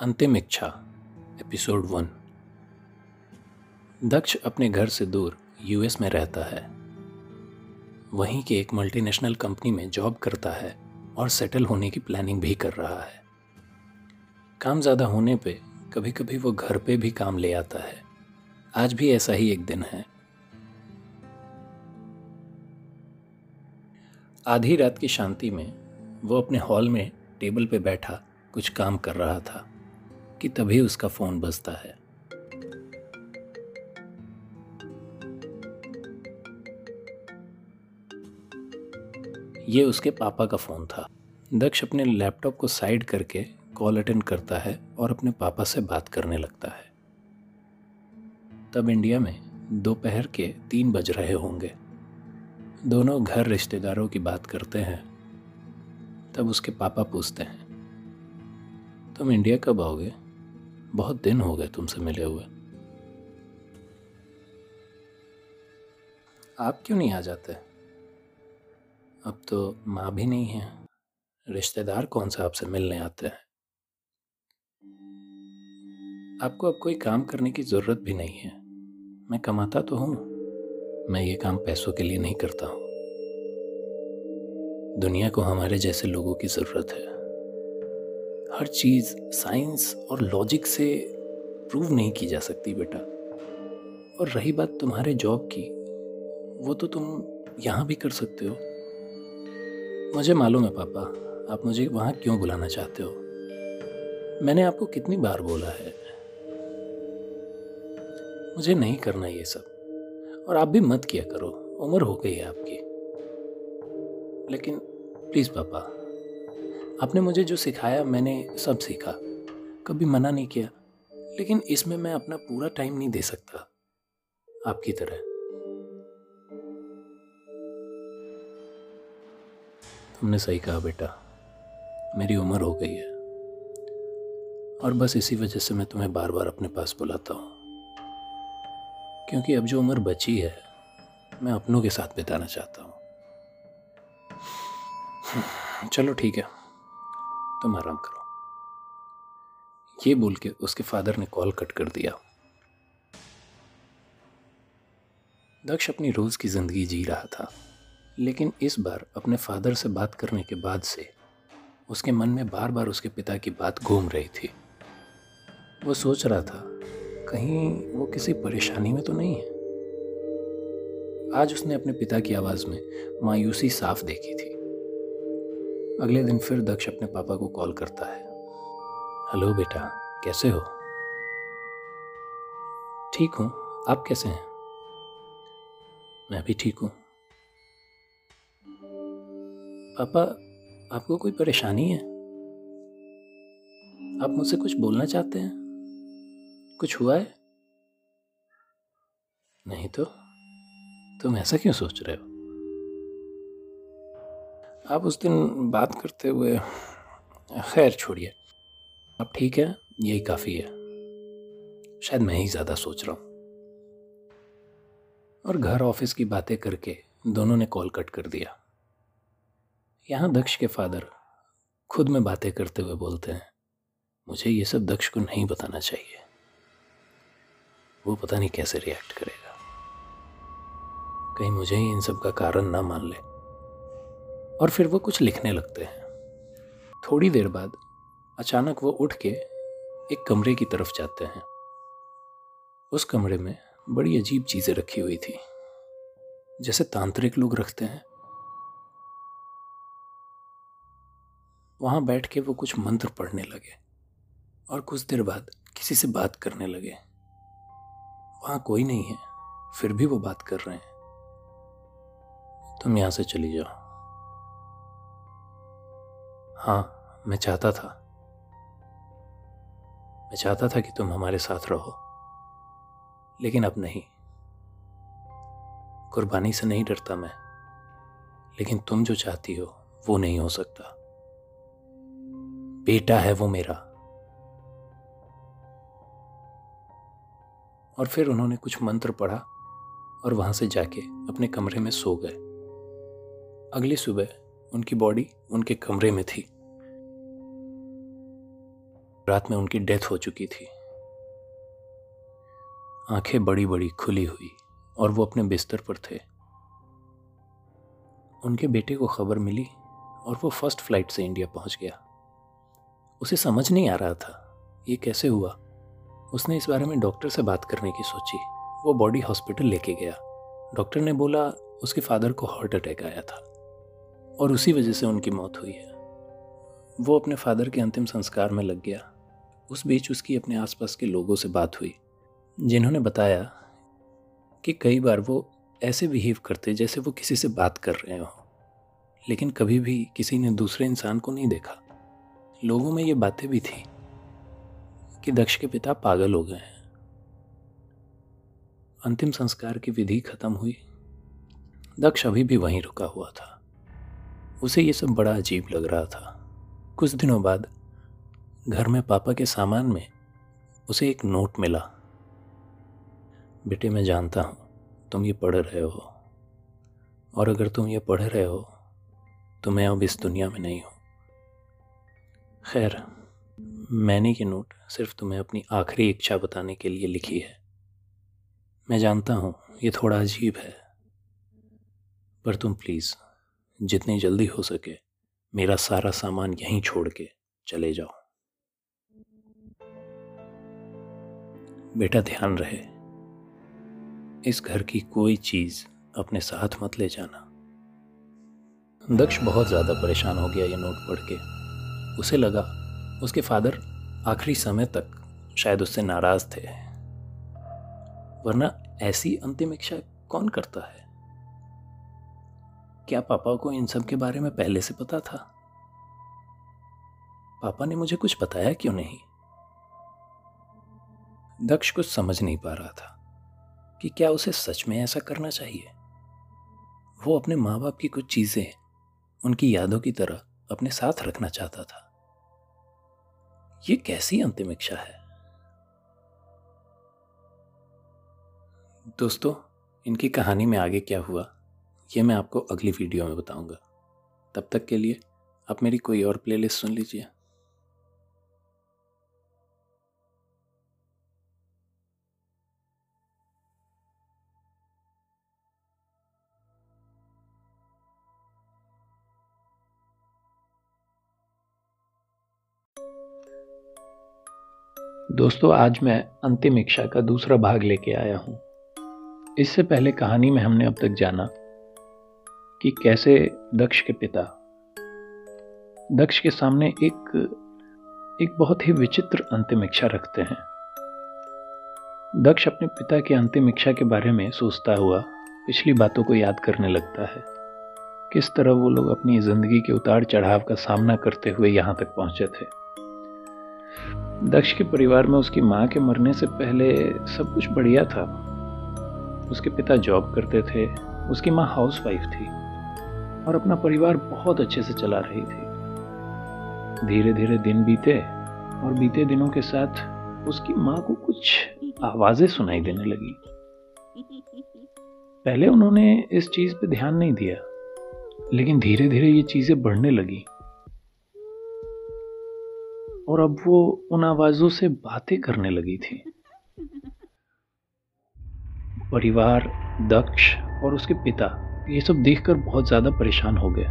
अंतिम इच्छा, episode one. दक्ष अपने घर से दूर यूएस में रहता है। वहीं के एक मल्टीनेशनल कंपनी में जॉब करता है और सेटल होने की प्लानिंग भी कर रहा है। काम ज़्यादा होने पे कभी कभी वो घर पे भी काम ले आता है। आज भी ऐसा ही एक दिन है। आधी रात की शांति में वो अपने हॉल में टेबल पे बैठा कुछ काम कर रहा था। कि तभी उसका फ़ोन बजता है। ये उसके पापा का फ़ोन था। दक्ष अपने लैपटॉप को साइड करके कॉल अटेंड करता है और अपने पापा से बात करने लगता है। तब इंडिया में दोपहर के तीन बज रहे होंगे। दोनों घर रिश्तेदारों की बात करते हैं। तब उसके पापा पूछते हैं, तुम इंडिया कब आओगे? बहुत दिन हो गए तुमसे मिले हुए। आप क्यों नहीं आ जाते? अब तो माँ भी नहीं है। रिश्तेदार कौन सा आपसे मिलने आते हैं? आपको अब कोई काम करने की ज़रूरत भी नहीं है। मैं कमाता तो हूँ। मैं ये काम पैसों के लिए नहीं करता हूँ। दुनिया को हमारे जैसे लोगों की ज़रूरत है। हर चीज़ साइंस और लॉजिक से प्रूव नहीं की जा सकती बेटा। और रही बात तुम्हारे जॉब की, वो तो तुम यहाँ भी कर सकते हो। मुझे मालूम है पापा, आप मुझे वहाँ क्यों बुलाना चाहते हो? मैंने आपको कितनी बार बोला है। मुझे नहीं करना ये सब। और आप भी मत किया करो, उम्र हो गई है आपकी। लेकिन प्लीज़ पापा आपने मुझे जो सिखाया, मैंने सब सीखा। कभी मना नहीं किया, लेकिन इसमें मैं अपना पूरा टाइम नहीं दे सकता। आपकी तरह। तुमने सही कहा बेटा। मेरी उम्र हो गई है। और बस इसी वजह से मैं तुम्हें बार बार अपने पास बुलाता हूँ। क्योंकि अब जो उम्र बची है, मैं अपनों के साथ बिताना चाहता हूँ। चलो ठीक है। तुम आराम करो। ये बोल के उसके फादर ने कॉल कट कर दिया। दक्ष अपनी रोज की ज़िंदगी जी रहा था, लेकिन इस बार अपने फादर से बात करने के बाद से उसके मन में बार बार उसके पिता की बात घूम रही थी। वो सोच रहा था, कहीं वो किसी परेशानी में तो नहीं है? आज उसने अपने पिता की आवाज़ में मायूसी साफ़ देखी थी। अगले दिन फिर दक्ष अपने पापा को कॉल करता है। हेलो बेटा, कैसे हो? ठीक हूँ। आप कैसे हैं? मैं भी ठीक हूँ। पापा, आपको कोई परेशानी है? आप मुझसे कुछ बोलना चाहते हैं? कुछ हुआ है? नहीं तो? तुम ऐसा क्यों सोच रहे हो? आप उस दिन बात करते हुए, खैर छोड़िए। अब ठीक है, यही काफ़ी है। शायद मैं ही ज़्यादा सोच रहा हूँ। और घर ऑफ़िस की बातें करके दोनों ने कॉल कट कर दिया। यहाँ दक्ष के फादर खुद में बातें करते हुए बोलते हैं, मुझे ये सब दक्ष को नहीं बताना चाहिए। वो पता नहीं कैसे रिएक्ट करेगा। कहीं मुझे ही इन सब का कारण ना मान ले। और फिर वो कुछ लिखने लगते हैं। थोड़ी देर बाद अचानक वो उठ के एक कमरे की तरफ़ जाते हैं। उस कमरे में बड़ी अजीब चीज़ें रखी हुई थी, जैसे तांत्रिक लोग रखते हैं। वहाँ बैठ के वो कुछ मंत्र पढ़ने लगे और कुछ देर बाद किसी से बात करने लगे। वहाँ कोई नहीं है, फिर भी वो बात कर रहे हैं। तुम यहाँ से चली जाओ। हाँ मैं चाहता था। मैं चाहता था कि तुम हमारे साथ रहो। लेकिन अब नहीं। कुर्बानी से नहीं डरता मैं। लेकिन तुम जो चाहती हो, वो नहीं हो सकता। बेटा है वो मेरा। और फिर उन्होंने कुछ मंत्र पढ़ा और वहाँ से जाके अपने कमरे में सो गए। अगली सुबह उनकी बॉडी उनके कमरे में थी। रात में उनकी डेथ हो चुकी थी। आँखें बड़ी बड़ी खुली हुई और वो अपने बिस्तर पर थे। उनके बेटे को खबर मिली और वो फ़र्स्ट फ़्लाइट से इंडिया पहुँच गया। उसे समझ नहीं आ रहा था, ये कैसे हुआ? उसने इस बारे में डॉक्टर से बात करने की सोची। वो बॉडी हॉस्पिटल लेके गया। डॉक्टर ने बोला, उसके फादर को हार्ट अटैक आया था और उसी वजह से उनकी मौत हुई है। वो अपने फादर के अंतिम संस्कार में लग गया। उस बीच उसकी अपने आसपास के लोगों से बात हुई, जिन्होंने बताया कि कई बार वो ऐसे बिहेव करते जैसे वो किसी से बात कर रहे हो, लेकिन कभी भी किसी ने दूसरे इंसान को नहीं देखा। लोगों में ये बातें भी थी कि दक्ष के पिता पागल हो गए हैं। अंतिम संस्कार की विधि खत्म हुई। दक्ष अभी भी वहीं रुका हुआ था। उसे ये सब बड़ा अजीब लग रहा था। कुछ दिनों बाद घर में पापा के सामान में उसे एक नोट मिला। बेटे, मैं जानता हूँ, तुम ये पढ़ रहे हो। और अगर तुम ये पढ़ रहे हो तो मैं अब इस दुनिया में नहीं हूँ। खैर, मैंने ये नोट सिर्फ़ तुम्हें अपनी आखिरी इच्छा बताने के लिए लिखी है। मैं जानता हूँ, ये थोड़ा अजीब है। पर तुम प्लीज़, जितनी जल्दी हो सके, मेरा सारा सामान यहीं छोड़ के चले जाओ। बेटा ध्यान रहे। इस घर की कोई चीज़ अपने साथ मत ले जाना। दक्ष बहुत ज़्यादा परेशान हो गया ये नोट पढ़ के। उसे लगा उसके फादर आखिरी समय तक शायद उससे नाराज़ थे। वरना ऐसी अंतिम इच्छा कौन करता है? क्या पापा को इन सब के बारे में पहले से पता था? पापा ने मुझे कुछ बताया क्यों नहीं? दक्ष कुछ समझ नहीं पा रहा था कि क्या उसे सच में ऐसा करना चाहिए। वो अपने माँ बाप की कुछ चीज़ें उनकी यादों की तरह अपने साथ रखना चाहता था। ये कैसी अंतिम इच्छा है? दोस्तों, इनकी कहानी में आगे क्या हुआ, ये मैं आपको अगली वीडियो में बताऊँगा। तब तक के लिए आप मेरी कोई और प्लेलिस्ट सुन लीजिए। दोस्तों, आज मैं अंतिम इच्छा का दूसरा भाग लेके आया हूँ। इससे पहले कहानी में हमने अब तक जाना कि कैसे दक्ष के पिता, दक्ष के सामने एक एक बहुत ही विचित्र अंतिम इच्छा रखते हैं। दक्ष अपने पिता की अंतिम इच्छा के बारे में सोचता हुआ पिछली बातों को याद करने लगता है। किस तरह वो लोग अपनी ज़िंदगी के उतार चढ़ाव का सामना करते हुए यहाँ तक पहुँचे थे। दक्ष के परिवार में उसकी माँ के मरने से पहले सब कुछ बढ़िया था। उसके पिता जॉब करते थे, उसकी माँ हाउस वाइफ थी और अपना परिवार बहुत अच्छे से चला रही थी। धीरे धीरे दिन बीते और बीते दिनों के साथ उसकी माँ को कुछ आवाज़ें सुनाई देने लगी। पहले उन्होंने इस चीज़ पे ध्यान नहीं दिया, लेकिन धीरे धीरे ये चीज़ें बढ़ने लगी। और अब वो उन आवाजों से बातें करने लगी थी। परिवार, दक्ष और उसके पिता, ये सब देखकर बहुत ज़्यादा परेशान हो गए।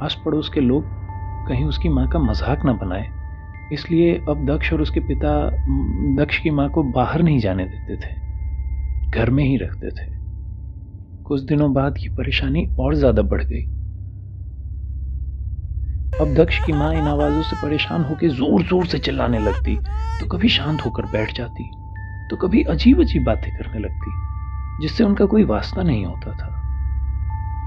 आस पड़ोस के लोग कहीं उसकी माँ का मज़ाक ना बनाए, इसलिए अब दक्ष और उसके पिता दक्ष की माँ को बाहर नहीं जाने देते थे, घर में ही रखते थे। कुछ दिनों बाद ये परेशानी और ज़्यादा बढ़ गई। अब दक्ष की माँ इन आवाजों से परेशान होकर ज़ोर ज़ोर से चिल्लाने लगती तो कभी शांत होकर बैठ जाती तो कभी अजीब अजीब बातें करने लगती, जिससे उनका कोई वास्ता नहीं होता था।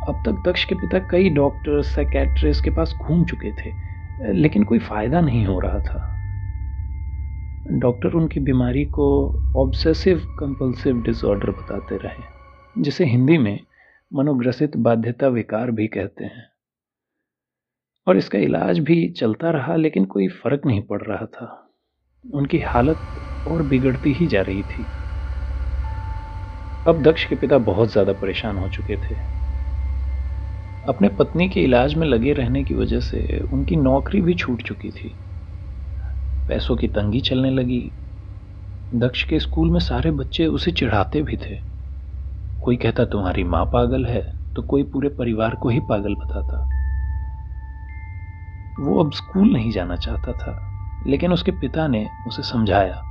अब तक दक्ष के पिता कई डॉक्टर साइकेट्रिस्ट के पास घूम चुके थे, लेकिन कोई फ़ायदा नहीं हो रहा था। डॉक्टर उनकी बीमारी को ऑब्सेसिव कंपल्सिव डिसऑर्डर बताते रहे, जिसे हिंदी में मनोग्रसित बाध्यता विकार भी कहते हैं। और इसका इलाज भी चलता रहा, लेकिन कोई फ़र्क नहीं पड़ रहा था। उनकी हालत और बिगड़ती ही जा रही थी। अब दक्ष के पिता बहुत ज़्यादा परेशान हो चुके थे। अपने पत्नी के इलाज में लगे रहने की वजह से उनकी नौकरी भी छूट चुकी थी। पैसों की तंगी चलने लगी। दक्ष के स्कूल में सारे बच्चे उसे चिढ़ाते भी थे। कोई कहता, तुम्हारी माँ पागल है तो कोई पूरे परिवार को ही पागल बताता। वो अब स्कूल नहीं जाना चाहता था, लेकिन उसके पिता ने उसे समझाया।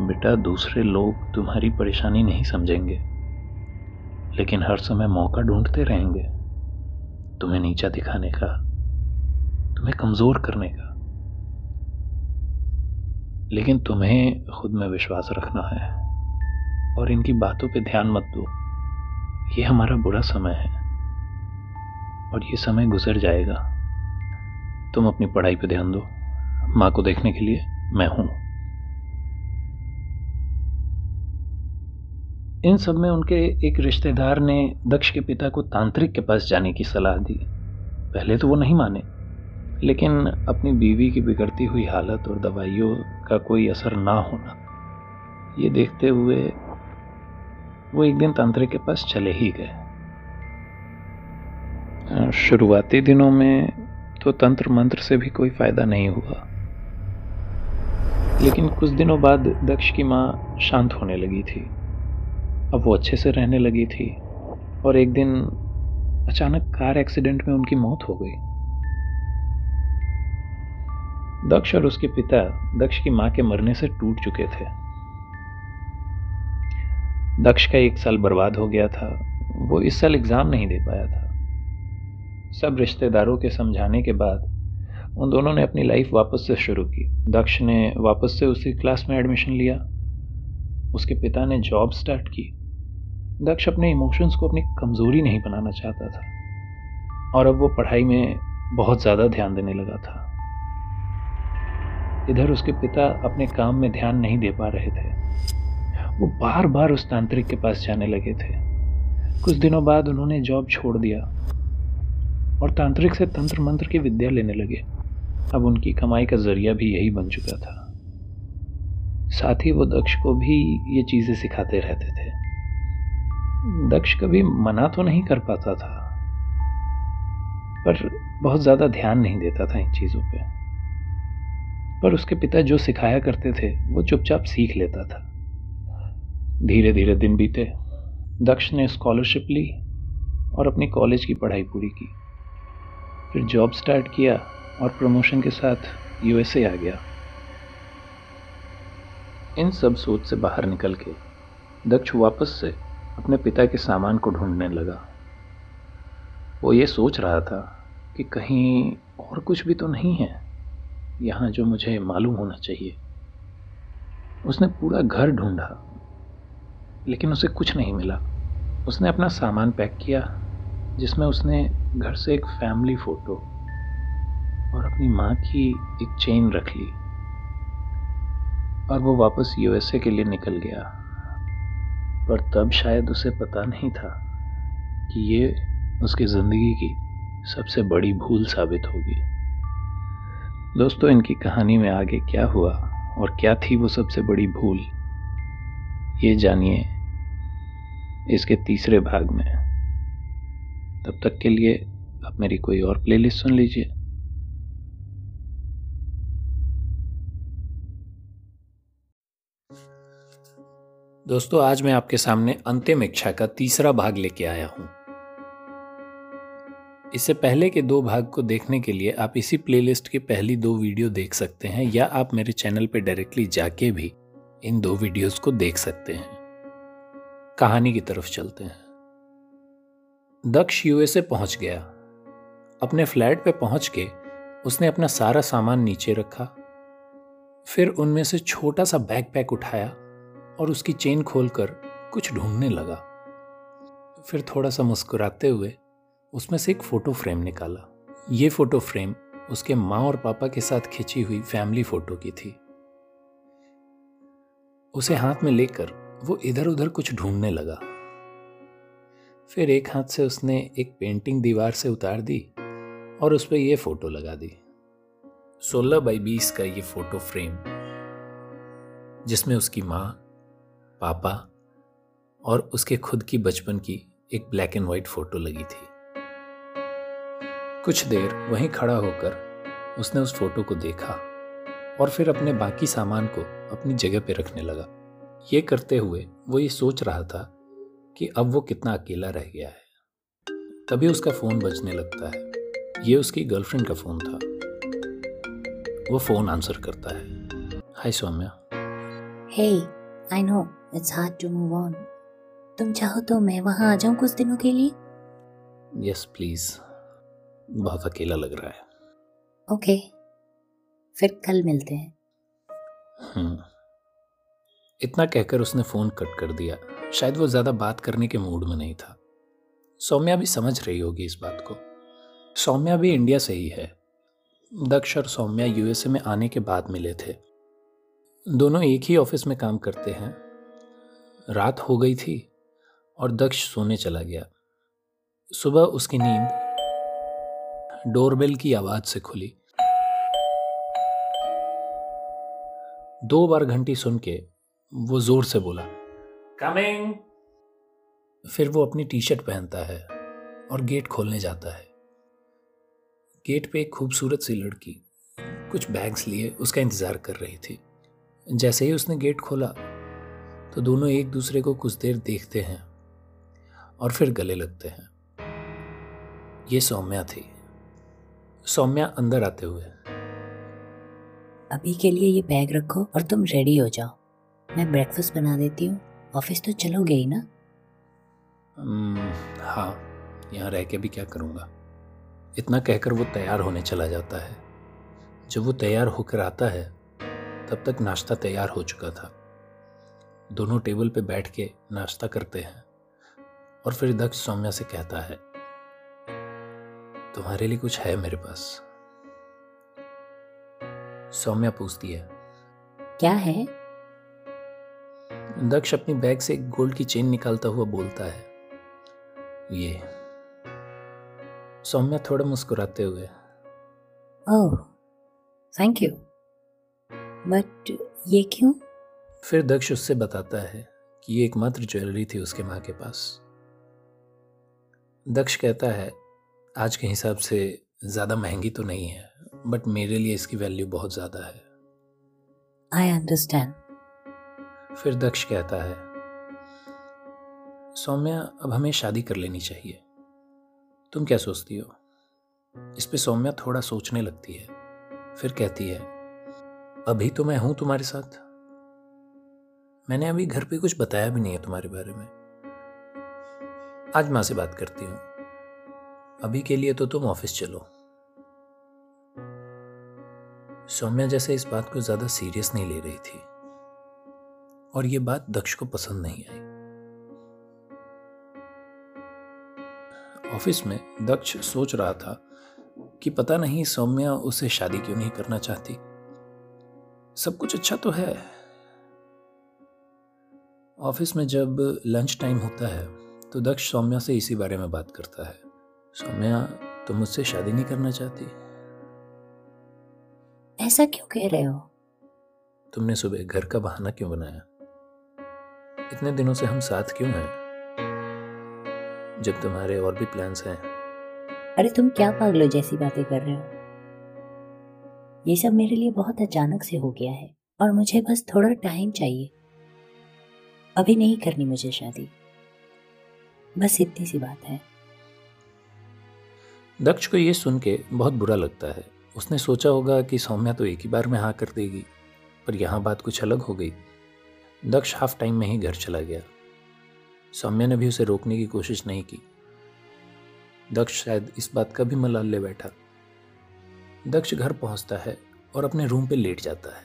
बेटा, दूसरे लोग तुम्हारी परेशानी नहीं समझेंगे, लेकिन हर समय मौका ढूंढते रहेंगे, तुम्हें नीचा दिखाने का, तुम्हें कमज़ोर करने का। लेकिन तुम्हें खुद में विश्वास रखना है, और इनकी बातों पे ध्यान मत दो। ये हमारा बुरा समय है। और ये समय गुजर जाएगा। तुम अपनी पढ़ाई पे ध्यान दो। माँ को देखने के लिए मैं हूँ। इन सब में उनके एक रिश्तेदार ने दक्ष के पिता को तांत्रिक के पास जाने की सलाह दी। पहले तो वो नहीं माने, लेकिन अपनी बीवी की बिगड़ती हुई हालत और दवाइयों का कोई असर ना होना, ये देखते हुए वो एक दिन तांत्रिक के पास चले ही गए। शुरुआती दिनों में तो तंत्र मंत्र से भी कोई फ़ायदा नहीं हुआ। लेकिन कुछ दिनों बाद दक्ष की माँ शांत होने लगी थी। अब वो अच्छे से रहने लगी थी और एक दिन अचानक कार एक्सीडेंट में उनकी मौत हो गई। दक्ष और उसके पिता दक्ष की माँ के मरने से टूट चुके थे। दक्ष का एक साल बर्बाद हो गया था। वो इस साल एग्ज़ाम नहीं दे पाया था। सब रिश्तेदारों के समझाने के बाद, उन दोनों ने अपनी लाइफ वापस से शुरू की। दक्ष ने वापस से उसी क्लास में एडमिशन लिया। उसके पिता ने जॉब स्टार्ट की। दक्ष अपने इमोशंस को अपनी कमज़ोरी नहीं बनाना चाहता था। और अब वो पढ़ाई में बहुत ज़्यादा ध्यान देने लगा था। इधर उसके पिता अपने काम में ध्यान नहीं दे पा रहे थे। वो बार बार उस तांत्रिक के पास जाने लगे थे। कुछ दिनों बाद उन्होंने जॉब छोड़ दिया। और तांत्रिक से तंत्र मंत्र की विद्या लेने लगे। अब उनकी कमाई का ज़रिया भी यही बन चुका था। साथ ही वो दक्ष को भी ये चीज़ें सिखाते रहते थे। दक्ष कभी मना तो नहीं कर पाता था, पर बहुत ज़्यादा ध्यान नहीं देता था इन चीज़ों पे। पर उसके पिता जो सिखाया करते थे, वो चुपचाप सीख लेता था। धीरे धीरे दिन बीते, दक्ष ने स्कॉलरशिप ली और अपनी कॉलेज की पढ़ाई पूरी की। फिर जॉब स्टार्ट किया और प्रमोशन के साथ यूएसए आ गया। इन सब सोच से बाहर निकल के दक्ष वापस से अपने पिता के सामान को ढूँढने लगा। वो ये सोच रहा था कि कहीं और कुछ भी तो नहीं है, यहाँ जो मुझे मालूम होना चाहिए। उसने पूरा घर ढूंढा, लेकिन उसे कुछ नहीं मिला। उसने अपना सामान पैक किया, जिसमें उसने घर से एक फैमिली फ़ोटो और अपनी माँ की एक चेन रख ली और वो वापस यूएसए के लिए निकल गया। पर तब शायद उसे पता नहीं था कि ये उसकी ज़िंदगी की सबसे बड़ी भूल साबित होगी। दोस्तों, इनकी कहानी में आगे क्या हुआ और क्या थी वो सबसे बड़ी भूल, ये जानिए इसके तीसरे भाग में। तब तक के लिए आप मेरी कोई और प्लेलिस्ट सुन लीजिए। दोस्तों, आज मैं आपके सामने अंतिम इच्छा का तीसरा भाग लेके आया हूँ। इससे पहले के दो भाग को देखने के लिए आप इसी प्लेलिस्ट की पहली दो वीडियो देख सकते हैं, या आप मेरे चैनल पर डायरेक्टली जाके भी इन दो वीडियोस को देख सकते हैं। कहानी की तरफ़ चलते हैं। दक्ष यूएसए पहुँच गया। अपने फ्लैट पे पहुँच के उसने अपना सारा सामान नीचे रखा। फिर उनमें से छोटा सा बैकपैक उठाया और उसकी चेन खोलकर कुछ ढूँढने लगा। फिर थोड़ा सा मुस्कुराते हुए उसमें से एक फ़ोटो फ्रेम निकाला। ये फ़ोटो फ्रेम उसके माँ और पापा के साथ खिंची हुई फैमिली फ़ोटो की थी। उसे हाथ में लेकर वो इधर उधर कुछ ढूँढने लगा। फिर एक हाथ से उसने एक पेंटिंग दीवार से उतार दी और उस पर यह फ़ोटो लगा दी। 16 बाई 20 का ये फ़ोटो फ्रेम जिसमें उसकी माँ, पापा और उसके खुद की बचपन की एक ब्लैक एंड वाइट फ़ोटो लगी थी। कुछ देर वहीं खड़ा होकर उसने उस फ़ोटो को देखा और फिर अपने बाकी सामान को अपनी जगह पे रखने लगा। ये करते हुए वो ये सोच रहा था कि अब वो कितना अकेला रह गया है। तभी उसका फ़ोन बजने लगता है। ये उसकी गर्लफ्रेंड का फ़ोन था। वो फ़ोन आंसर करता है। Hi Saumya. Hey I know it's hard to move on तुम चाहो तो मैं वहाँ आ जाऊँ कुछ दिनों के लिए? यस प्लीज़ बहुत अकेला लग रहा है। ओके फिर कल मिलते हैं। हम्म। इतना कहकर उसने फ़ोन कट कर दिया। शायद वो ज़्यादा बात करने के मूड में नहीं था। सौम्या भी समझ रही होगी इस बात को। सौम्या भी इंडिया से ही है। दक्ष और सौम्या यूएसए में आने के बाद मिले थे। दोनों एक ही ऑफ़िस में काम करते हैं। रात हो गई थी और दक्ष सोने चला गया। सुबह उसकी नींद डोरबेल की आवाज़ से खुली। दो बार घंटी सुन के वो ज़ोर से बोला कमिंग फिर वो अपनी टी शर्ट पहनता है और गेट खोलने जाता है। गेट पे एक खूबसूरत सी लड़की कुछ बैग्स लिए उसका इंतज़ार कर रही थी। जैसे ही उसने गेट खोला तो दोनों एक दूसरे को कुछ देर देखते हैं और फिर गले लगते हैं। ये सौम्या थी। सौम्या अंदर आते हुए। अभी के लिए ये बैग रखो और तुम रेडी हो जाओ। मैं ब्रेकफास्ट बना देती हूँ। ऑफ़िस तो चलोगे ही ना? हम्म, हाँ यहाँ रह के भी क्या करूँगा? इतना कहकर वो तैयार होने चला जाता है। जब वो तैयार होकर आता है तब तक नाश्ता तैयार हो चुका था। दोनों टेबल पे बैठ के नाश्ता करते हैं और फिर दक्ष सौम्या से कहता है तुम्हारे लिए कुछ है मेरे पास? सौम्या पूछती है क्या है? दक्ष अपनी बैग से एक गोल्ड की चेन निकालता हुआ बोलता है ये सौम्या थोड़ा मुस्कुराते हुए ओह थैंक यू बट ये क्यों? फिर दक्ष उससे बताता है कि ये एकमात्र ज्वेलरी थी उसके माँ के पास। दक्ष कहता है आज के हिसाब से ज़्यादा महँगी तो नहीं है बट मेरे लिए इसकी वैल्यू बहुत ज़्यादा है। आई अंडरस्टैंड फिर दक्ष कहता है, सौम्या, अब हमें शादी कर लेनी चाहिए। तुम क्या सोचती हो? इस पे सौम्या थोड़ा सोचने लगती है, फिर कहती है, अभी तो मैं हूँ तुम्हारे साथ। मैंने अभी घर पे कुछ बताया भी नहीं है तुम्हारे बारे में। आज माँ से बात करती हूँ। अभी के लिए तो तुम ऑफ़िस चलो। सौम्या जैसे इस बात को ज़्यादा सीरियस नहीं ले रही थी। और ये बात दक्ष को पसंद नहीं आई। ऑफ़िस में दक्ष सोच रहा था कि पता नहीं सौम्या उसे शादी क्यों नहीं करना चाहती। सब कुछ अच्छा तो है। ऑफ़िस में जब लंच टाइम होता है तो दक्ष सौम्या से इसी बारे में बात करता है। सौम्या तुम मुझसे शादी नहीं करना चाहती? ऐसा क्यों कह रहे हो? तुमने सुबह घर का बहाना क्यों बनाया? इतने दिनों से हम साथ क्यों हैं? जब तुम्हारे और भी प्लान्स हैं। अरे तुम क्या पागलों जैसी बातें कर रहे हो? ये सब मेरे लिए बहुत अचानक से हो गया है और मुझे बस थोड़ा टाइम चाहिए। अभी नहीं करनी मुझे शादी। बस इतनी सी बात है। दक्ष को ये सुन के बहुत बुरा लगता है। उसने सोचा होगा कि सौम्या तो एक ही बार में हाँ कर देगी पर यहाँ बात कुछ अलग हो गई। दक्ष हाफ़ टाइम में ही घर चला गया। सौम्या ने भी उसे रोकने की कोशिश नहीं की। दक्ष शायद इस बात का भी मलाल ले बैठा। दक्ष घर पहुँचता है और अपने रूम पे लेट जाता है।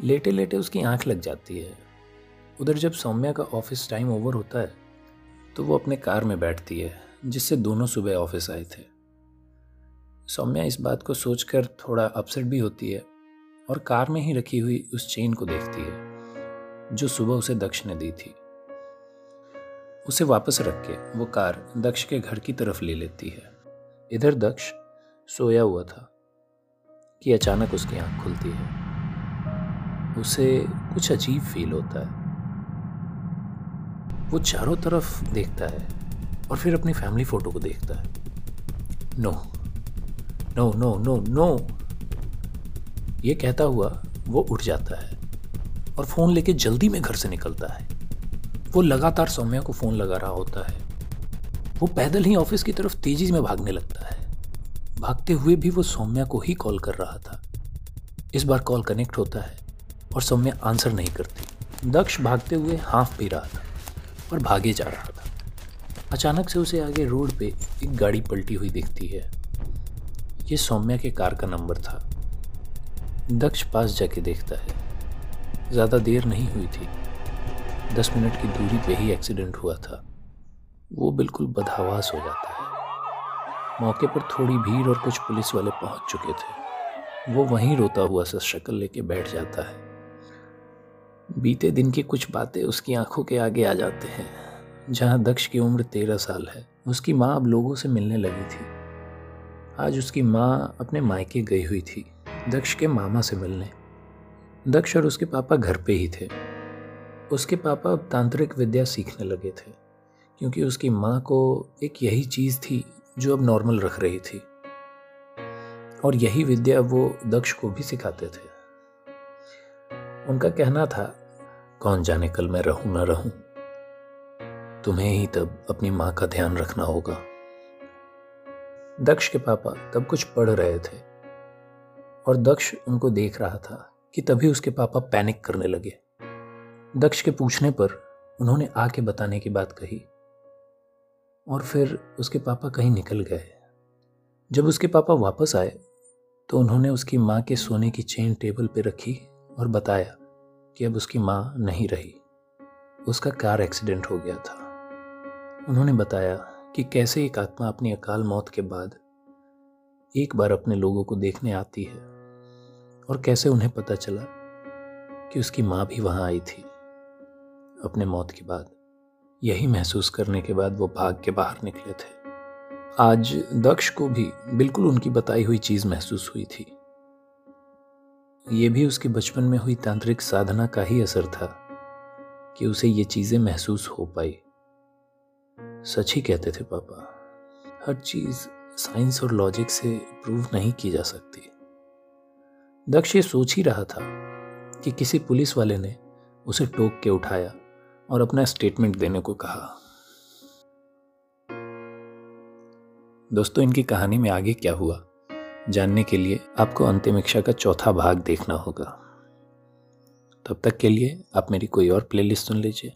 लेटे लेटे उसकी आँख लग जाती है। उधर जब सौम्या का ऑफ़िस टाइम ओवर होता है तो वो अपने कार में बैठती है, जिससे दोनों सुबह ऑफ़िस आए थे। सौम्या इस बात को सोचकर थोड़ा अपसेट भी होती है और कार में ही रखी हुई उस चेन को देखती है। जो सुबह उसे दक्ष ने दी थी। उसे वापस रख के वो कार दक्ष के घर की तरफ़ ले लेती है। इधर दक्ष सोया हुआ था कि अचानक उसकी आँख खुलती है। उसे कुछ अजीब फील होता है। वो चारों तरफ़ देखता है और फिर अपनी फैमिली फ़ोटो को देखता है। No no no no no. ये कहता हुआ वो उठ जाता है। और फ़ोन लेके जल्दी में घर से निकलता है। वो लगातार सौम्या को फ़ोन लगा रहा होता है। वो पैदल ही ऑफ़िस की तरफ़ तेज़ी में भागने लगता है। भागते हुए भी वो सौम्या को ही कॉल कर रहा था। इस बार कॉल कनेक्ट होता है और सौम्या आंसर नहीं करती। दक्ष भागते हुए हाफ़ पी रहा था और भागे जा रहा था। अचानक से उसे आगे रोड पे एक गाड़ी पलटी हुई दिखती है। ये सौम्या के कार का नंबर था। दक्ष पास जाके देखता है। ज़्यादा देर नहीं हुई थी। दस मिनट की दूरी पे ही एक्सीडेंट हुआ था। वो बिल्कुल बदहवास हो जाता है। मौके पर थोड़ी भीड़ और कुछ पुलिस वाले पहुँच चुके थे। वो वहीं रोता हुआ सा शक्ल लेके बैठ जाता है। बीते दिन की कुछ बातें उसकी आँखों के आगे आ जाते हैं। जहाँ दक्ष की उम्र तेरह साल है, उसकी माँ अब लोगों से मिलने लगी थी। आज उसकी माँ अपने मायके गई हुई थी, दक्ष के मामा से मिलने। दक्ष और उसके पापा घर पे ही थे। उसके पापा अब तांत्रिक विद्या सीखने लगे थे, क्योंकि उसकी माँ को एक यही चीज़ थी जो अब नॉर्मल रख रही थी। और यही विद्या वो दक्ष को भी सिखाते थे। उनका कहना था, कौन जाने कल मैं रहूँ ना रहूँ? तुम्हें ही तब अपनी माँ का ध्यान रखना होगा। दक्ष के पापा तब कुछ पढ़ रहे थे, और दक्ष उनको देख रहा था। कि तभी उसके पापा पैनिक करने लगे। दक्ष के पूछने पर उन्होंने आके बताने की बात कही। और फिर उसके पापा कहीं निकल गए। जब उसके पापा वापस आए तो उन्होंने उसकी माँ के सोने की चेन टेबल पर रखी और बताया कि अब उसकी माँ नहीं रही। उसका कार एक्सीडेंट हो गया था। उन्होंने बताया कि कैसे एक आत्मा अपनी अकाल मौत के बाद एक बार अपने लोगों को देखने आती है। और कैसे उन्हें पता चला कि उसकी माँ भी वहाँ आई थी? अपने मौत के बाद, यही महसूस करने के बाद वो भाग के बाहर निकले थे। आज दक्ष को भी बिल्कुल उनकी बताई हुई चीज़ महसूस हुई थी। ये भी उसके बचपन में हुई तांत्रिक साधना का ही असर था कि उसे ये चीज़ें महसूस हो पाई। सच ही कहते थे पापा, हर चीज़ साइंस और लॉजिक से प्रूव नहीं की जा सकती। दक्ष ये सोच ही रहा था कि किसी पुलिस वाले ने उसे टोक के उठाया और अपना स्टेटमेंट देने को कहा। दोस्तों, इनकी कहानी में आगे क्या हुआ, जानने के लिए आपको अंतिम इच्छा का चौथा भाग देखना होगा। तब तक के लिए आप मेरी कोई और प्लेलिस्ट सुन लीजिए।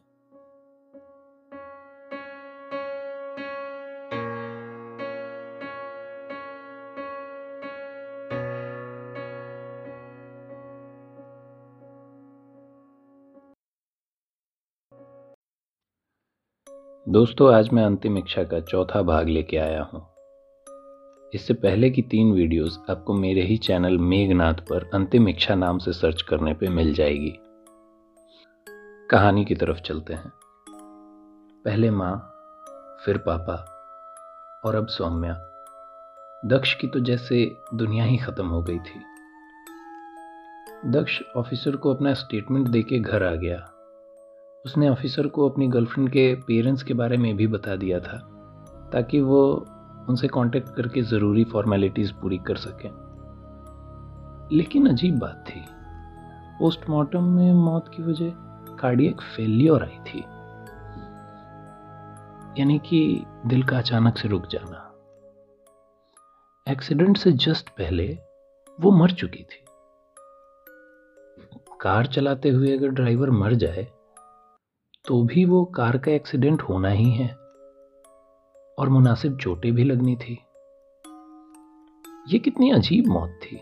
दोस्तों, आज मैं अंतिम इच्छा का चौथा भाग लेके आया हूँ। इससे पहले की तीन वीडियोस आपको मेरे ही चैनल मेघनाथ पर अंतिम इच्छा नाम से सर्च करने पे मिल जाएगी। कहानी की तरफ़ चलते हैं। पहले माँ, फिर पापा और अब सौम्या। दक्ष की तो जैसे दुनिया ही खत्म हो गई थी। दक्ष ऑफिसर को अपना स्टेटमेंट देके घर आ गया। उसने ऑफिसर को अपनी गर्लफ्रेंड के पेरेंट्स के बारे में भी बता दिया था, ताकि वो उनसे कांटेक्ट करके ज़रूरी फॉर्मेलिटीज़ पूरी कर सकें। लेकिन अजीब बात थी पोस्टमार्टम में मौत की वजह कार्डियक फेलियर आई थी। यानी कि दिल का अचानक से रुक जाना। एक्सीडेंट से जस्ट पहले वो मर चुकी थी। कार चलाते हुए अगर ड्राइवर मर जाए तो भी वो कार का एक्सीडेंट होना ही है। और मुनासिब चोटें भी लगनी थी। ये कितनी अजीब मौत थी।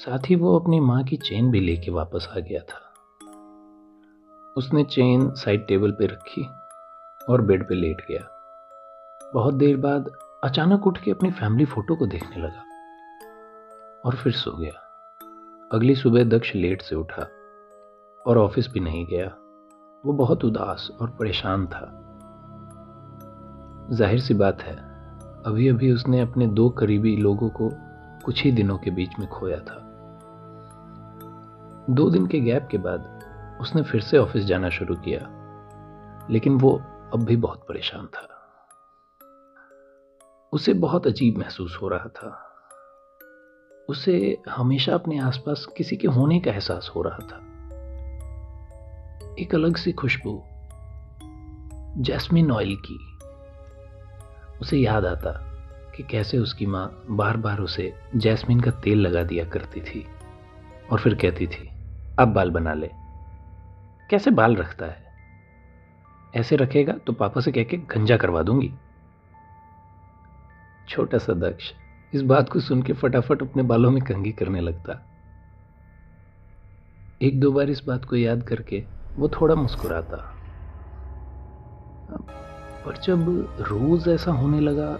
साथ ही वो अपनी माँ की चेन भी लेके वापस आ गया था। उसने चेन साइड टेबल पे रखी और बेड पे लेट गया। बहुत देर बाद अचानक उठ के अपनी फैमिली फ़ोटो को देखने लगा और फिर सो गया। अगली सुबह दक्ष लेट से उठा। और ऑफ़िस भी नहीं गया। वो बहुत उदास और परेशान था। ज़ाहिर सी बात है अभी अभी उसने अपने दो करीबी लोगों को कुछ ही दिनों के बीच में खोया था। दो दिन के गैप के बाद उसने फिर से ऑफ़िस जाना शुरू किया, लेकिन वो अब भी बहुत परेशान था। उसे बहुत अजीब महसूस हो रहा था। उसे हमेशा अपने आसपास किसी के होने का एहसास हो रहा था। एक अलग सी खुशबू, जैस्मिन ऑयल की। उसे याद आता कि कैसे उसकी माँ बार बार उसे जैस्मिन का तेल लगा दिया करती थी और फिर कहती थी, अब बाल बना ले। कैसे बाल रखता है? ऐसे रखेगा तो पापा से कह के गंजा करवा दूँगी। छोटा सा दक्ष इस बात को सुन के फटाफट अपने बालों में कंगी करने लगता। एक दो बार इस बात को याद करके वो थोड़ा मुस्कुराता। पर जब रोज ऐसा होने लगा,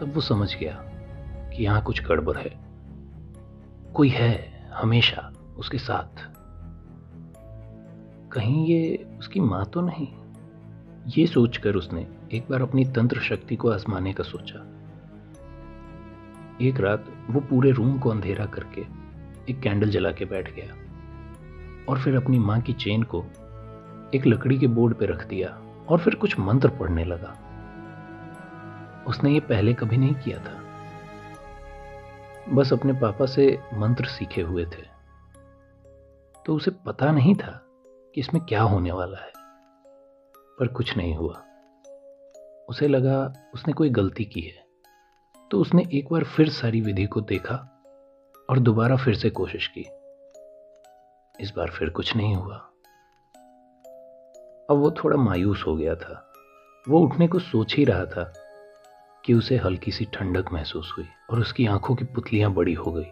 तब वो समझ गया कि यहाँ कुछ गड़बड़ है। कोई है हमेशा उसके साथ। कहीं ये उसकी माँ तो नहीं? ये सोचकर उसने एक बार अपनी तंत्र शक्ति को आजमाने का सोचा। एक रात वो पूरे रूम को अंधेरा करके एक कैंडल जला के बैठ गया। और फिर अपनी माँ की चेन को एक लकड़ी के बोर्ड पर रख दिया और फिर कुछ मंत्र पढ़ने लगा। उसने ये पहले कभी नहीं किया था। बस अपने पापा से मंत्र सीखे हुए थे। तो उसे पता नहीं था कि इसमें क्या होने वाला है। पर कुछ नहीं हुआ। उसे लगा उसने कोई गलती की है। तो उसने एक बार फिर सारी विधि को देखा और दोबारा फिर से कोशिश की। इस बार फिर कुछ नहीं हुआ। अब वो थोड़ा मायूस हो गया था। वो उठने को सोच ही रहा था कि उसे हल्की सी ठंडक महसूस हुई और उसकी आँखों की पुतलियाँ बड़ी हो गई।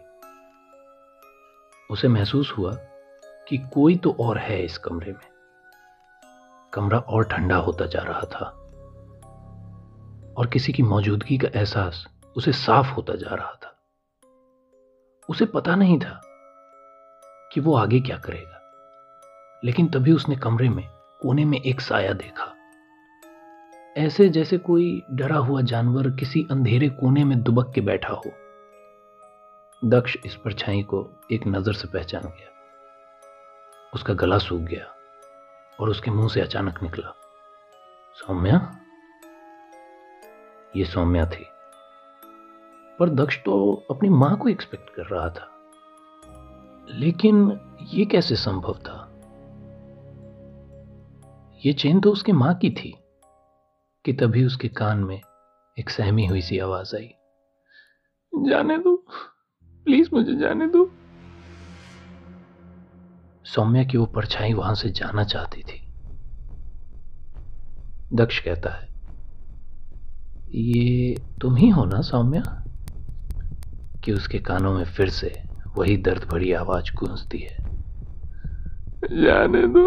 उसे महसूस हुआ कि कोई तो और है इस कमरे में। कमरा और ठंडा होता जा रहा था। और किसी की मौजूदगी का एहसास उसे साफ़ होता जा रहा था। उसे पता नहीं था कि वो आगे क्या करेगा। लेकिन तभी उसने कमरे में, कोने में एक साया देखा। ऐसे जैसे कोई डरा हुआ जानवर किसी अंधेरे कोने में दुबक के बैठा हो। दक्ष इस परछाई को एक नज़र से पहचान गया। उसका गला सूख गया और उसके मुँह से अचानक निकला। सौम्या? ये सौम्या थी। पर दक्ष तो अपनी माँ को एक्सपेक्ट कर रहा था। लेकिन ये कैसे संभव था? ये चेन तो उसकी माँ की थी, कि तभी उसके कान में एक सहमी हुई सी आवाज़ आई। जाने दो, प्लीज़ मुझे जाने दो। सौम्या की वो परछाई वहाँ से जाना चाहती थी। दक्ष कहता है, ये तुम ही हो ना, सौम्या? कि उसके कानों में फिर से वही दर्द भरी आवाज़ गूंजती है। जाने दो।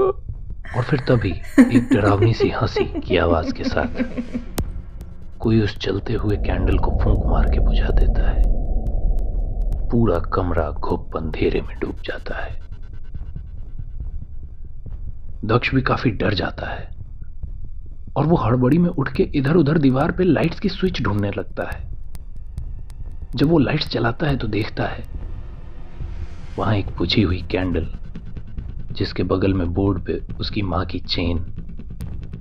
और फिर तभी एक डरावनी सी हँसी की आवाज़ के साथ कोई उस चलते हुए कैंडल को फूंक मार के बुझा देता है। पूरा कमरा घुप अंधेरे में डूब जाता है। दक्ष भी काफ़ी डर जाता है और वो हड़बड़ी में उठ के इधर उधर दीवार पे लाइट्स की स्विच ढूँढने लगता है। जब वो लाइट्स चलाता है तो देखता है वहाँ एक बुझी हुई कैंडल, जिसके बगल में बोर्ड पे उसकी माँ की चेन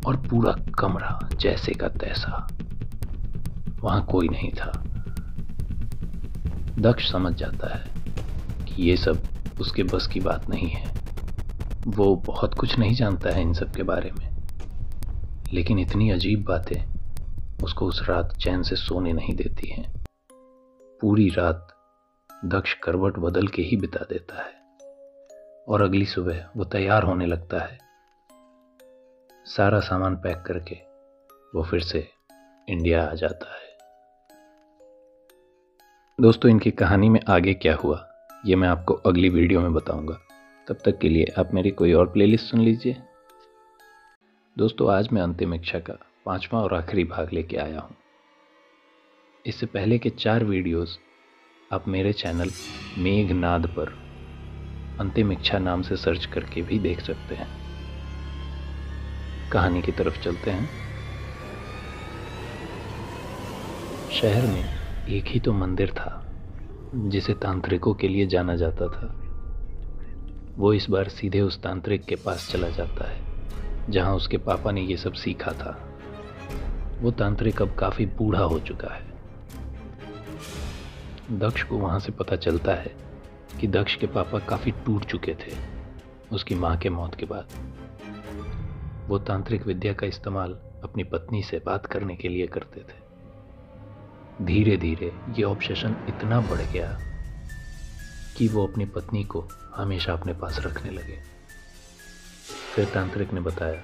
और पूरा कमरा जैसे का तैसा। वहाँ कोई नहीं था। दक्ष समझ जाता है कि ये सब उसके बस की बात नहीं है। वो बहुत कुछ नहीं जानता है इन सब के बारे में। लेकिन इतनी अजीब बातें उसको उस रात चैन से सोने नहीं देती हैं। पूरी रात दक्ष करवट बदल के ही बिता देता है। और अगली सुबह वो तैयार होने लगता है। सारा सामान पैक करके वो फिर से इंडिया आ जाता है। दोस्तों, इनकी कहानी में आगे क्या हुआ, ये मैं आपको अगली वीडियो में बताऊँगा। तब तक के लिए आप मेरी कोई और प्लेलिस्ट सुन लीजिए। दोस्तों, आज मैं अंतिम इच्छा का पांचवा और आखिरी भाग लेके आया हूँ। इससे पहले के चार वीडियोस आप मेरे चैनल मेघनाद पर अंतिम इच्छा नाम से सर्च करके भी देख सकते हैं। कहानी की तरफ़ चलते हैं। शहर में एक ही तो मंदिर था, जिसे तांत्रिकों के लिए जाना जाता था। वो इस बार सीधे उस तांत्रिक के पास चला जाता है, जहाँ उसके पापा ने ये सब सीखा था। वो तांत्रिक अब काफ़ी बूढ़ा हो चुका है। दक्ष को वहाँ से पता चलता है कि दक्ष के पापा काफ़ी टूट चुके थे उसकी माँ के मौत के बाद। वो तांत्रिक विद्या का इस्तेमाल अपनी पत्नी से बात करने के लिए करते थे। धीरे धीरे ये ऑब्सेशन इतना बढ़ गया कि वो अपनी पत्नी को हमेशा अपने पास रखने लगे। फिर तांत्रिक ने बताया,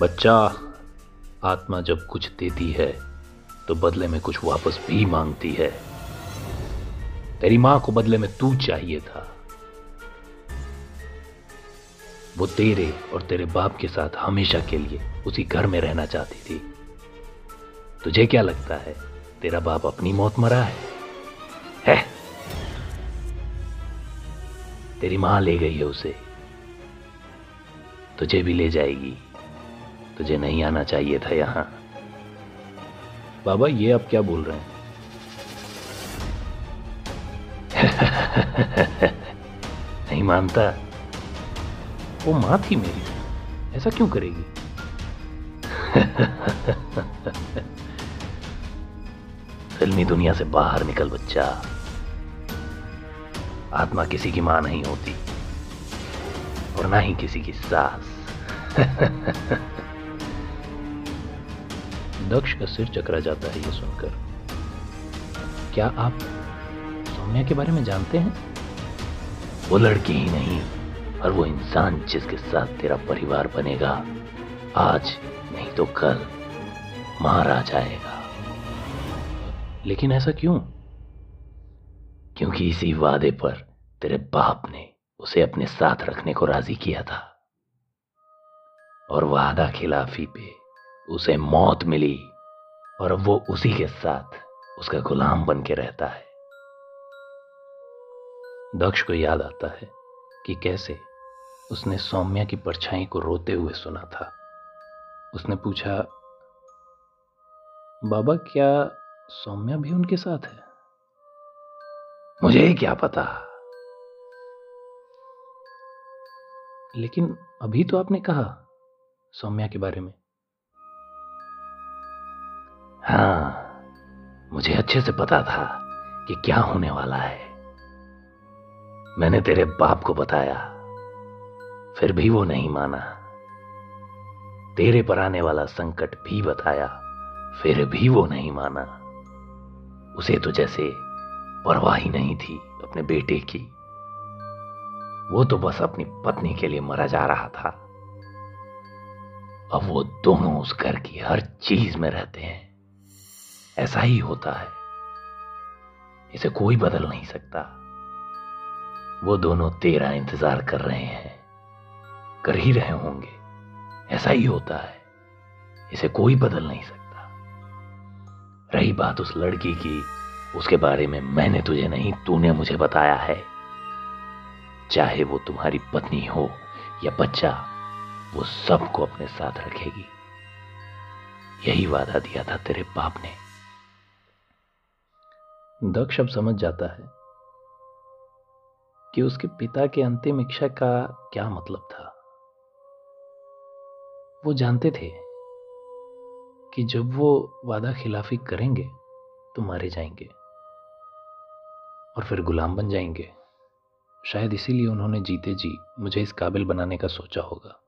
बच्चा, आत्मा जब कुछ देती है तो बदले में कुछ वापस भी मांगती है। तेरी माँ को बदले में तू चाहिए था। वो तेरे और तेरे बाप के साथ हमेशा के लिए उसी घर में रहना चाहती थी। तुझे क्या लगता है, तेरा बाप अपनी मौत मरा है? है। तेरी माँ ले गई है उसे। तुझे भी ले जाएगी। तुझे नहीं आना चाहिए था यहाँ। बाबा, ये आप क्या बोल रहे हैं? नहीं मानता। वो माँ थी मेरी। ऐसा क्यों करेगी? फिल्मी दुनिया से बाहर निकल, बच्चा। आत्मा किसी की माँ नहीं होती। और ना ही किसी की सास। दक्ष का सिर चकरा जाता है ये सुनकर। क्या आप सौम्या के बारे में जानते हैं? वो लड़की ही नहीं और वो इंसान जिसके साथ तेरा परिवार बनेगा आज नहीं तो कल मारा जाएगा लेकिन ऐसा क्यों? क्योंकि इसी वादे पर तेरे बाप ने उसे अपने साथ रखने को राज़ी किया था। और वादा खिलाफी पे उसे मौत मिली और अब वो उसी के साथ उसका गुलाम बन के रहता है। दक्ष को याद आता है कि कैसे उसने सौम्या की परछाई को रोते हुए सुना था। उसने पूछा, बाबा, क्या सौम्या भी उनके साथ है? मुझे क्या पता। लेकिन अभी तो आपने कहा सौम्या के बारे में। हाँ मुझे अच्छे से पता था कि क्या होने वाला है। मैंने तेरे बाप को बताया, फिर भी वो नहीं माना। तेरे पर आने वाला संकट भी बताया, फिर भी वो नहीं माना। उसे तो जैसे परवाह ही नहीं थी अपने बेटे की। वो तो बस अपनी पत्नी के लिए मरा जा रहा था। अब वो दोनों उस घर की हर चीज़ में रहते हैं। ऐसा ही होता है। इसे कोई बदल नहीं सकता। वो दोनों तेरा इंतज़ार कर रहे हैं। कर ही रहे होंगे। ऐसा ही होता है। इसे कोई बदल नहीं सकता। रही बात उस लड़की की, उसके बारे में मैंने तुझे नहीं, तूने मुझे बताया है। चाहे वो तुम्हारी पत्नी हो या बच्चा, वो सबको अपने साथ रखेगी। यही वादा दिया था तेरे बाप ने। दक्ष अब समझ जाता है कि उसके पिता के अंतिम इच्छा का क्या मतलब था। वो जानते थे कि जब वो वादा खिलाफी करेंगे तो मारे जाएँगे और फिर गुलाम बन जाएँगे। शायद इसीलिए उन्होंने जीते जी मुझे इस काबिल बनाने का सोचा होगा।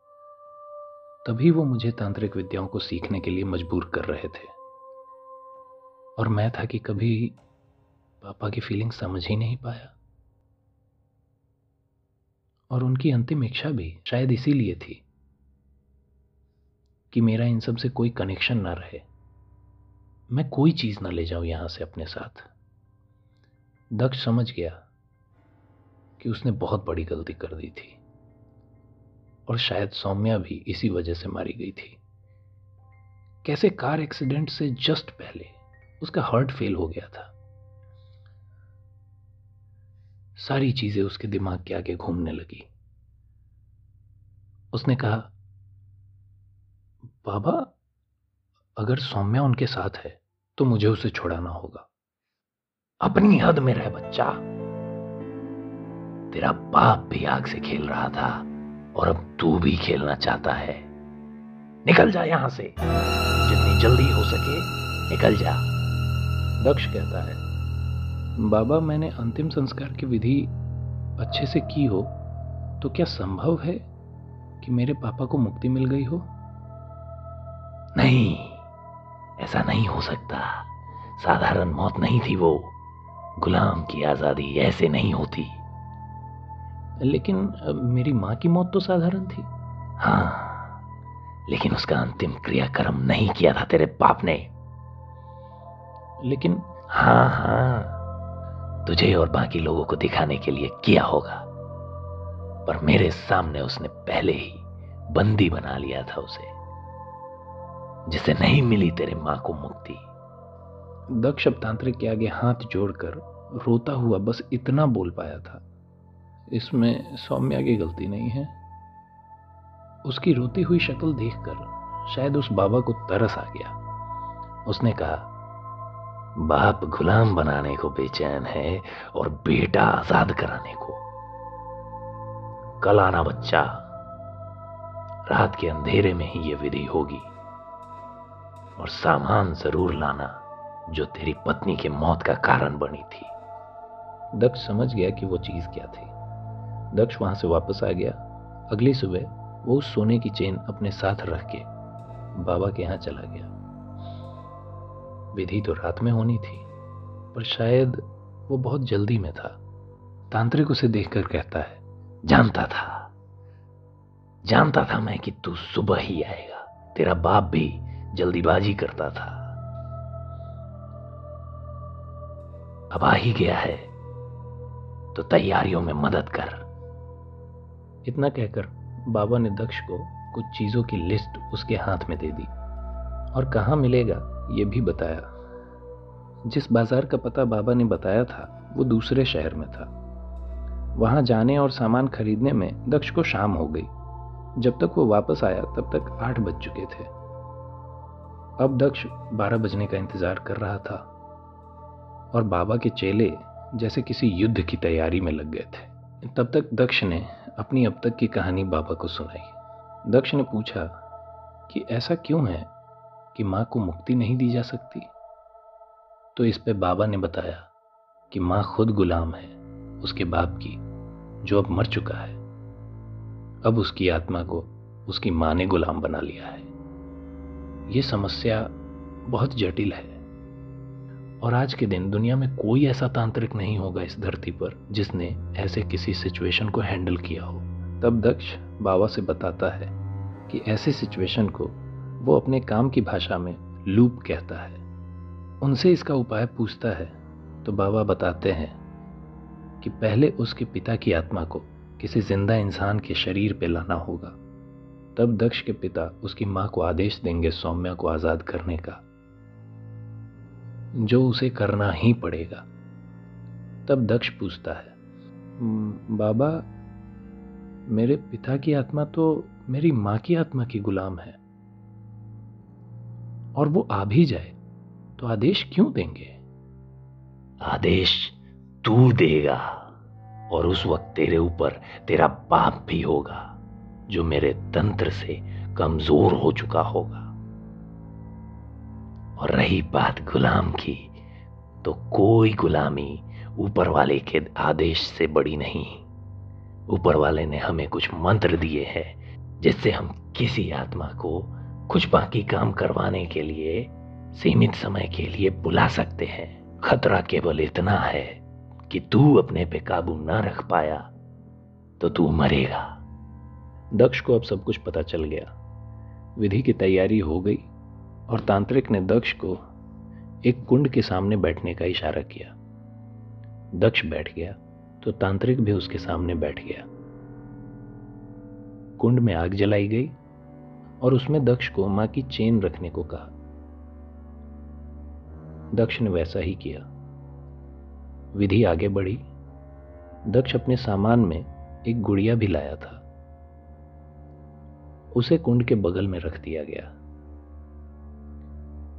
तभी वो मुझे तांत्रिक विद्याओं को सीखने के लिए मजबूर कर रहे थे। और मैं था कि कभी पापा की फीलिंग समझ ही नहीं पाया। और उनकी अंतिम इच्छा भी शायद इसीलिए थी कि मेरा इन सबसे कोई कनेक्शन ना रहे। मैं कोई चीज़ ना ले जाऊँ यहाँ से अपने साथ। दक्ष समझ गया कि उसने बहुत बड़ी गलती कर दी थी और शायद सौम्या भी इसी वजह से मारी गई थी। कैसे कार एक्सीडेंट से जस्ट पहले उसका हार्ट फेल हो गया था। सारी चीज़ें उसके दिमाग के आगे घूमने लगी। उसने कहा, बाबा, अगर सौम्या उनके साथ है तो मुझे उसे छोड़ाना होगा। अपनी हद में रह बच्चा। तेरा बाप भी आग से खेल रहा था, और अब तू भी खेलना चाहता है। निकल जा यहाँ से। जितनी जल्दी हो सके, निकल जा। दक्ष कहता है बाबा, मैंने अंतिम संस्कार की विधि अच्छे से की हो तो क्या संभव है कि मेरे पापा को मुक्ति मिल गई हो? नहीं, ऐसा नहीं हो सकता। साधारण मौत नहीं थी वो। गुलाम की आज़ादी ऐसे नहीं होती। लेकिन मेरी माँ की मौत तो साधारण थी। हाँ लेकिन उसका अंतिम क्रियाक्रम नहीं किया था तेरे बाप ने। लेकिन हाँ हाँ। तुझे और बाकी लोगों को दिखाने के लिए किया होगा। पर मेरे सामने उसने पहले ही बंदी बना लिया था उसे, जिसे नहीं मिली तेरे माँ को मुक्ति। दक्ष तांत्रिक के आगे हाथ जोड़कर रोता हुआ बस इतना बोल पाया था। इसमें सौम्या की गलती नहीं है। उसकी रोती हुई शक्ल देखकर शायद उस बाबा को तरस आ गया। उसने कहा बाप गुलाम बनाने को बेचैन है और बेटा आज़ाद कराने को। कल आना बच्चा, रात के अंधेरे में ही यह विधि होगी और सामान ज़रूर लाना जो तेरी पत्नी के मौत का कारण बनी थी। दक्ष समझ गया कि वो चीज़ क्या थी। दक्ष वहाँ से वापस आ गया। अगली सुबह वो उस सोने की चेन अपने साथ रख के बाबा के यहाँ चला गया। विधि तो रात में होनी थी, पर शायद वो बहुत जल्दी में था। तांत्रिक उसे देखकर कहता है, जानता था। जानता था मैं कि तू सुबह ही आएगा। तेरा बाप भी जल्दीबाजी करता था। अब आ ही गया है तो तैयारियों में मदद कर। इतना कहकर बाबा ने दक्ष को कुछ चीज़ों की लिस्ट उसके हाथ में दे दी, और कहा मिलेगा? ये भी बताया। जिस बाज़ार का पता बाबा ने बताया था, वो दूसरे शहर में था। वहाँ जाने और सामान खरीदने में दक्ष को शाम हो गई। जब तक वो वापस आया, तब तक आठ बज चुके थे। अब दक्ष बारह बजने का इंतज़ार कर रहा था और बाबा के चेले जैसे किसी युद्ध की तैयारी में लग गए थे। तब तक दक्ष ने अपनी अब तक की कहानी बाबा को सुनाई। दक्ष ने पूछा कि ऐसा क्यों है? कि माँ को मुक्ति नहीं दी जा सकती। तो इस पे बाबा ने बताया कि माँ खुद गुलाम है, उसके बाप की, जो अब मर चुका है। अब उसकी आत्मा को उसकी माँ ने गुलाम बना लिया है। ये समस्या बहुत जटिल है। और आज के दिन दुनिया में कोई ऐसा तांत्रिक नहीं होगा इस धरती पर जिसने ऐसे किसी सिचुएशन को हैंडल किया हो। तब दक्ष बाबा से बताता है कि ऐसे सिचुएशन को वो अपने काम की भाषा में लूप कहता है। उनसे इसका उपाय पूछता है तो बाबा बताते हैं कि पहले उसके पिता की आत्मा को किसी ज़िंदा इंसान के शरीर पे लाना होगा। तब दक्ष के पिता उसकी माँ को आदेश देंगे सौम्या को आज़ाद करने का। जो उसे करना ही पड़ेगा। तब दक्ष पूछता है बाबा, मेरे पिता की आत्मा तो मेरी माँ की आत्मा की गुलाम है। और वो आ भी जाए तो आदेश क्यों देंगे? आदेश तू देगा और उस वक्त तेरे ऊपर तेरा बाप भी होगा, जो मेरे तंत्र से कमज़ोर हो चुका होगा। और रही बात गुलाम की तो कोई गुलामी ऊपर वाले के आदेश से बड़ी नहीं। ऊपर वाले ने हमें कुछ मंत्र दिए हैं, जिससे हम किसी आत्मा को कुछ बाकी काम करवाने के लिए, सीमित समय के लिए बुला सकते हैं। खतरा केवल इतना है कि तू अपने पे काबू ना रख पाया तो तू मरेगा। दक्ष को अब सब कुछ पता चल गया। विधि की तैयारी हो गई और तांत्रिक ने दक्ष को एक कुंड के सामने बैठने का इशारा किया। दक्ष बैठ गया तो तांत्रिक भी उसके सामने बैठ गया। कुंड में आग जलाई गई और उसमें दक्ष को माँ की चेन रखने को कहा। दक्ष ने वैसा ही किया। विधि आगे बढ़ी। दक्ष अपने सामान में एक गुड़िया भी लाया था। उसे कुंड के बगल में रख दिया गया।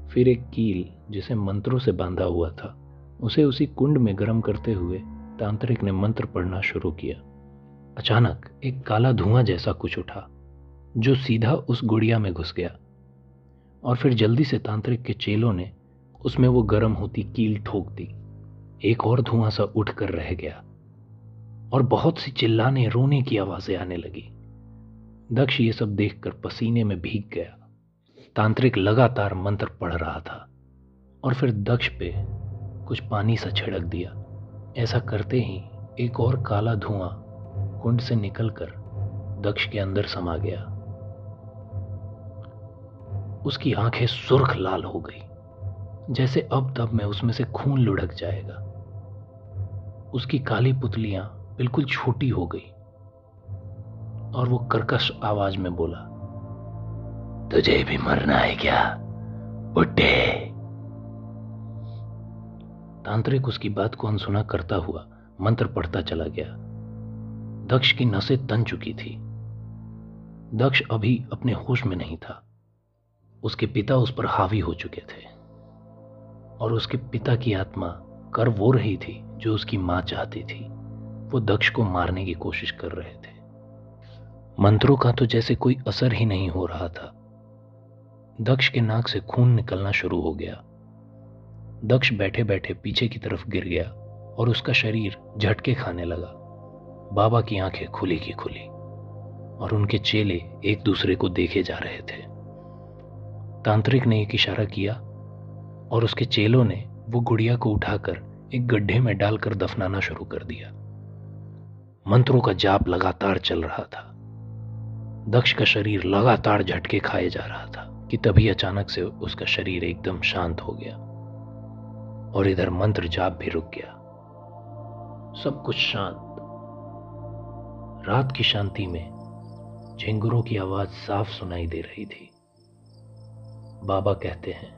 फिर एक कील, जिसे मंत्रों से बांधा हुआ था, उसे उसी कुंड में गर्म करते हुए तांत्रिक ने मंत्र पढ़ना शुरू किया। अचानक एक काला धुआँ जैसा कुछ उठा। जो सीधा उस गुड़िया में घुस गया। और फिर जल्दी से तांत्रिक के चेलों ने उसमें वो गर्म होती कील ठोक दी। एक और धुआँ सा उठ कर रह गया। और बहुत सी चिल्लाने, रोने की आवाज़ें आने लगी। दक्ष ये सब देखकर पसीने में भीग गया। तांत्रिक लगातार मंत्र पढ़ रहा था। और फिर दक्ष पे कुछ पानी सा छिड़क दिया। ऐसा करते ही एक और काला धुआँ कुंड से निकलकर दक्ष के अंदर समा गया। उसकी आँखें सुर्ख लाल हो गई। जैसे अब तब में उसमें से खून लुढ़क जाएगा। उसकी काली पुतलियाँ बिल्कुल छोटी हो गई। और वो कर्कश आवाज़ में बोला, तुझे भी मरना है क्या, बुड्ढे? तांत्रिक उसकी बात को अनसुना करता हुआ मंत्र पढ़ता चला गया। दक्ष की नसें तन चुकी थी। दक्ष अभी अपने होश में नहीं था। उसके पिता उस पर हावी हो चुके थे। और उसके पिता की आत्मा कर वो रही थी जो उसकी माँ चाहती थी। वो दक्ष को मारने की कोशिश कर रहे थे। मंत्रों का तो जैसे कोई असर ही नहीं हो रहा था। दक्ष के नाक से खून निकलना शुरू हो गया। दक्ष बैठे बैठे पीछे की तरफ़ गिर गया और उसका शरीर झटके खाने लगा। बाबा की आँखें खुली की खुली और उनके चेले एक दूसरे को देखे जा रहे थे। तांत्रिक ने एक इशारा किया और उसके चेलों ने वो गुड़िया को उठाकर एक गड्ढे में डालकर दफनाना शुरू कर दिया। मंत्रों का जाप लगातार चल रहा था। दक्ष का शरीर लगातार झटके खाए जा रहा था कि तभी अचानक से उसका शरीर एकदम शांत हो गया और इधर मंत्र जाप भी रुक गया। सब कुछ शांत। रात की शांति में झिंगुरों की आवाज़ साफ़ सुनाई दे रही थी। बाबा कहते हैं,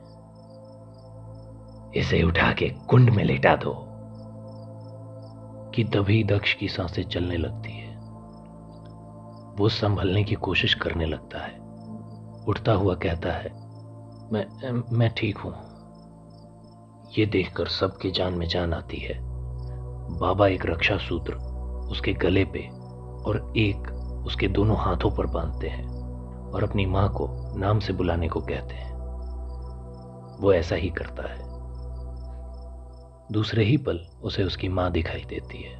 इसे उठा के कुंड में लेटा दो, कि तभी दक्ष की साँसें चलने लगती है। वो संभलने की कोशिश करने लगता है। उठता हुआ कहता है, मैं मैं ठीक हूँ। ये देखकर सबके जान में जान आती है। बाबा एक रक्षा सूत्र उसके गले पे और एक उसके दोनों हाथों पर बांधते हैं। और अपनी माँ को नाम से बुलाने को कहते हैं। वो ऐसा ही करता है। दूसरे ही पल उसे उसकी माँ दिखाई देती है,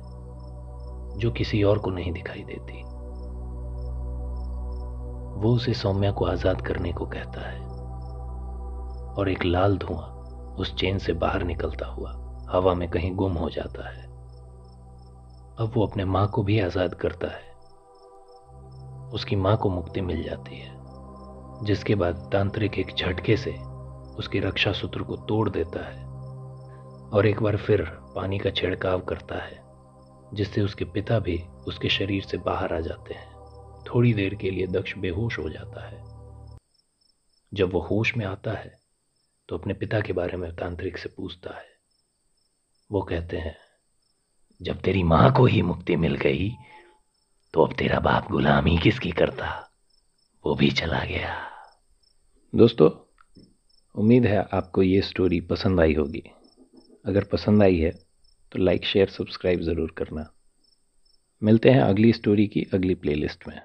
जो किसी और को नहीं दिखाई देती। वो उसे सौम्या को आज़ाद करने को कहता है। और एक लाल धुआँ उस चेन से बाहर निकलता हुआ हवा में कहीं गुम हो जाता है। अब वो अपने माँ को भी आज़ाद करता है। उसकी माँ को मुक्ति मिल जाती है, जिसके बाद तांत्रिक एक झटके से उसके रक्षा सूत्र को तोड़ देता है और एक बार फिर पानी का छिड़काव करता है, जिससे उसके पिता भी उसके शरीर से बाहर आ जाते हैं। थोड़ी देर के लिए दक्ष बेहोश हो जाता है। जब वो होश में आता है तो अपने पिता के बारे में तांत्रिक से पूछता है। वो कहते हैं, जब तेरी माँ को ही मुक्ति मिल गई तो अब तेरा बाप गुलामी किसकी करता? वो भी चला गया। दोस्तों, उम्मीद है आपको ये स्टोरी पसंद आई होगी। अगर पसंद आई है तो लाइक शेयर सब्सक्राइब ज़रूर करना। मिलते हैं अगली स्टोरी की अगली प्लेलिस्ट में।